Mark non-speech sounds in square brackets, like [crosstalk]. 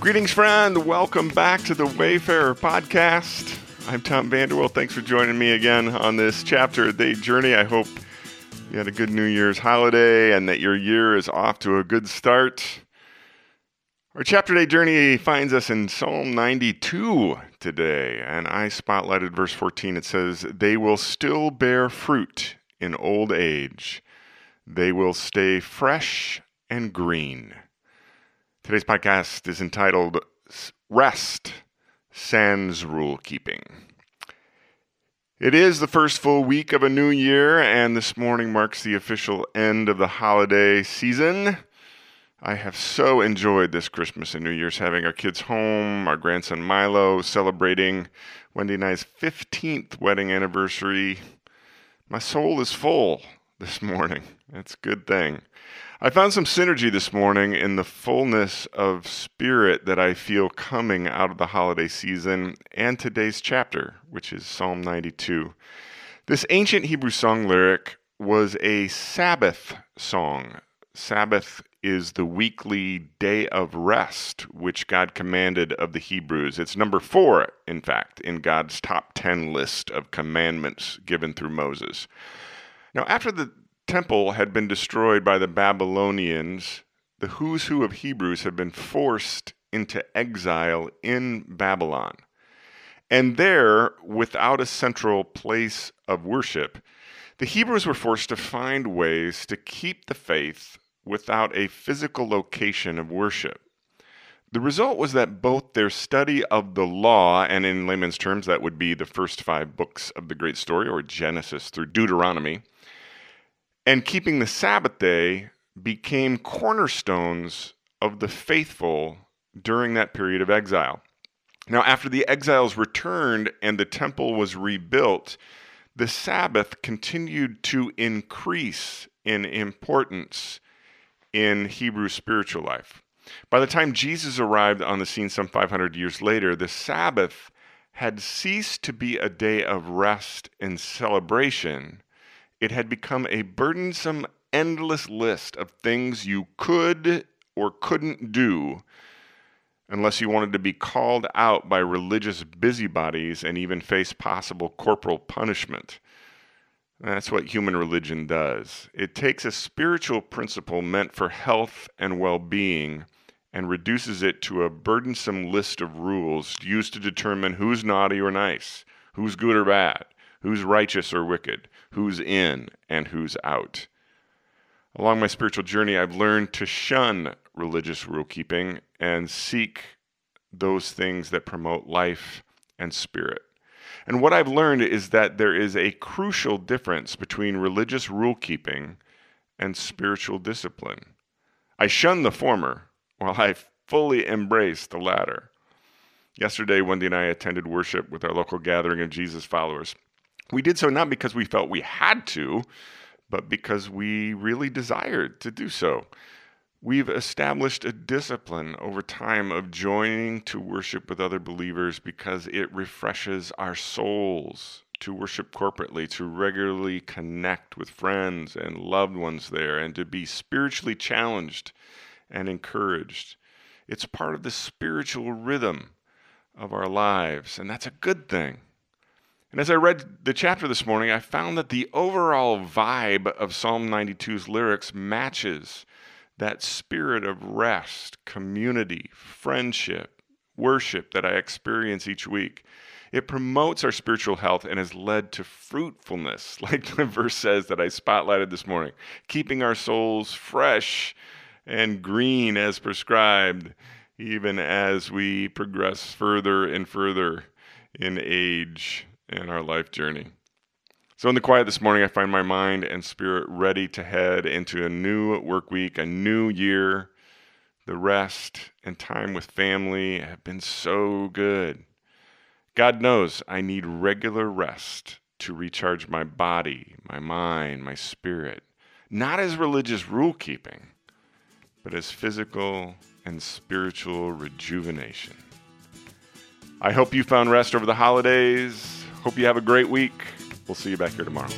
Greetings, friend. Welcome back to the Wayfarer podcast. I'm Tom Vanderwell. Thanks for joining me again on this chapter day journey. I hope you had a good New Year's holiday and that your year is off to a good start. Our chapter day journey finds us in Psalm 92 today, and I spotlighted verse 14. It says, They will still bear fruit in old age, they will stay fresh and green. Today's podcast is entitled Rest Sans Rule Keeping. It is the first full week of a new year, and this morning marks the official end of the holiday season. I have so enjoyed this Christmas and New Year's having our kids home, our grandson Milo celebrating Wendy and I's 15th wedding anniversary. My soul is full this morning. That's a good thing. I found some synergy this morning in the fullness of spirit that I feel coming out of the holiday season and today's chapter, which is Psalm 92. This ancient Hebrew song lyric was a Sabbath song. Sabbath is the weekly day of rest, which God commanded of the Hebrews. It's number four, in fact, in God's top 10 list of commandments given through Moses. Now, after the temple had been destroyed by the Babylonians, the who's who of Hebrews had been forced into exile in Babylon. And there, without a central place of worship, the Hebrews were forced to find ways to keep the faith without a physical location of worship. The result was that both their study of the law, and in layman's terms, that would be the first five books of the great story, or Genesis through Deuteronomy, and keeping the Sabbath day became cornerstones of the faithful during that period of exile. Now, after the exiles returned and the temple was rebuilt, the Sabbath continued to increase in importance in Hebrew spiritual life. By the time Jesus arrived on the scene some 500 years later, the Sabbath had ceased to be a day of rest and celebration it had become a burdensome, endless list of things you could or couldn't do unless you wanted to be called out by religious busybodies and even face possible corporal punishment. That's what human religion does. It takes a spiritual principle meant for health and well being and reduces it to a burdensome list of rules used to determine who's naughty or nice, who's good or bad, who's righteous or wicked, who's in and who's out. Along my spiritual journey, I've learned to shun religious rule keeping and seek those things that promote life and spirit. And what I've learned is that there is a crucial difference between religious rule keeping and spiritual discipline. I shun the former while I fully embrace the latter. Yesterday, Wendy and I attended worship with our local gathering of Jesus followers. We did so not because we felt we had to, but because we really desired to do so. We've established a discipline over time of joining to worship with other believers because it refreshes our souls to worship corporately, to regularly connect with friends and loved ones there, and to be spiritually challenged and encouraged. It's part of the spiritual rhythm of our lives, and that's a good thing. And as I read the chapter this morning, I found that the overall vibe of Psalm 92's lyrics matches that spirit of rest, community, friendship, worship that I experience each week. It promotes our spiritual health and has led to fruitfulness, [laughs] like the verse says that I spotlighted this morning, keeping our souls fresh and green as prescribed, even as we progress further and further in age in our life journey. So, in the quiet this morning, I find my mind and spirit ready to head into a new work week, a new year. The rest and time with family have been so good. God knows I need regular rest to recharge my body, my mind, my spirit, not as religious rule keeping, but as physical and spiritual rejuvenation. I hope you found rest over the holidays Hope you have a great week. We'll see you back here tomorrow.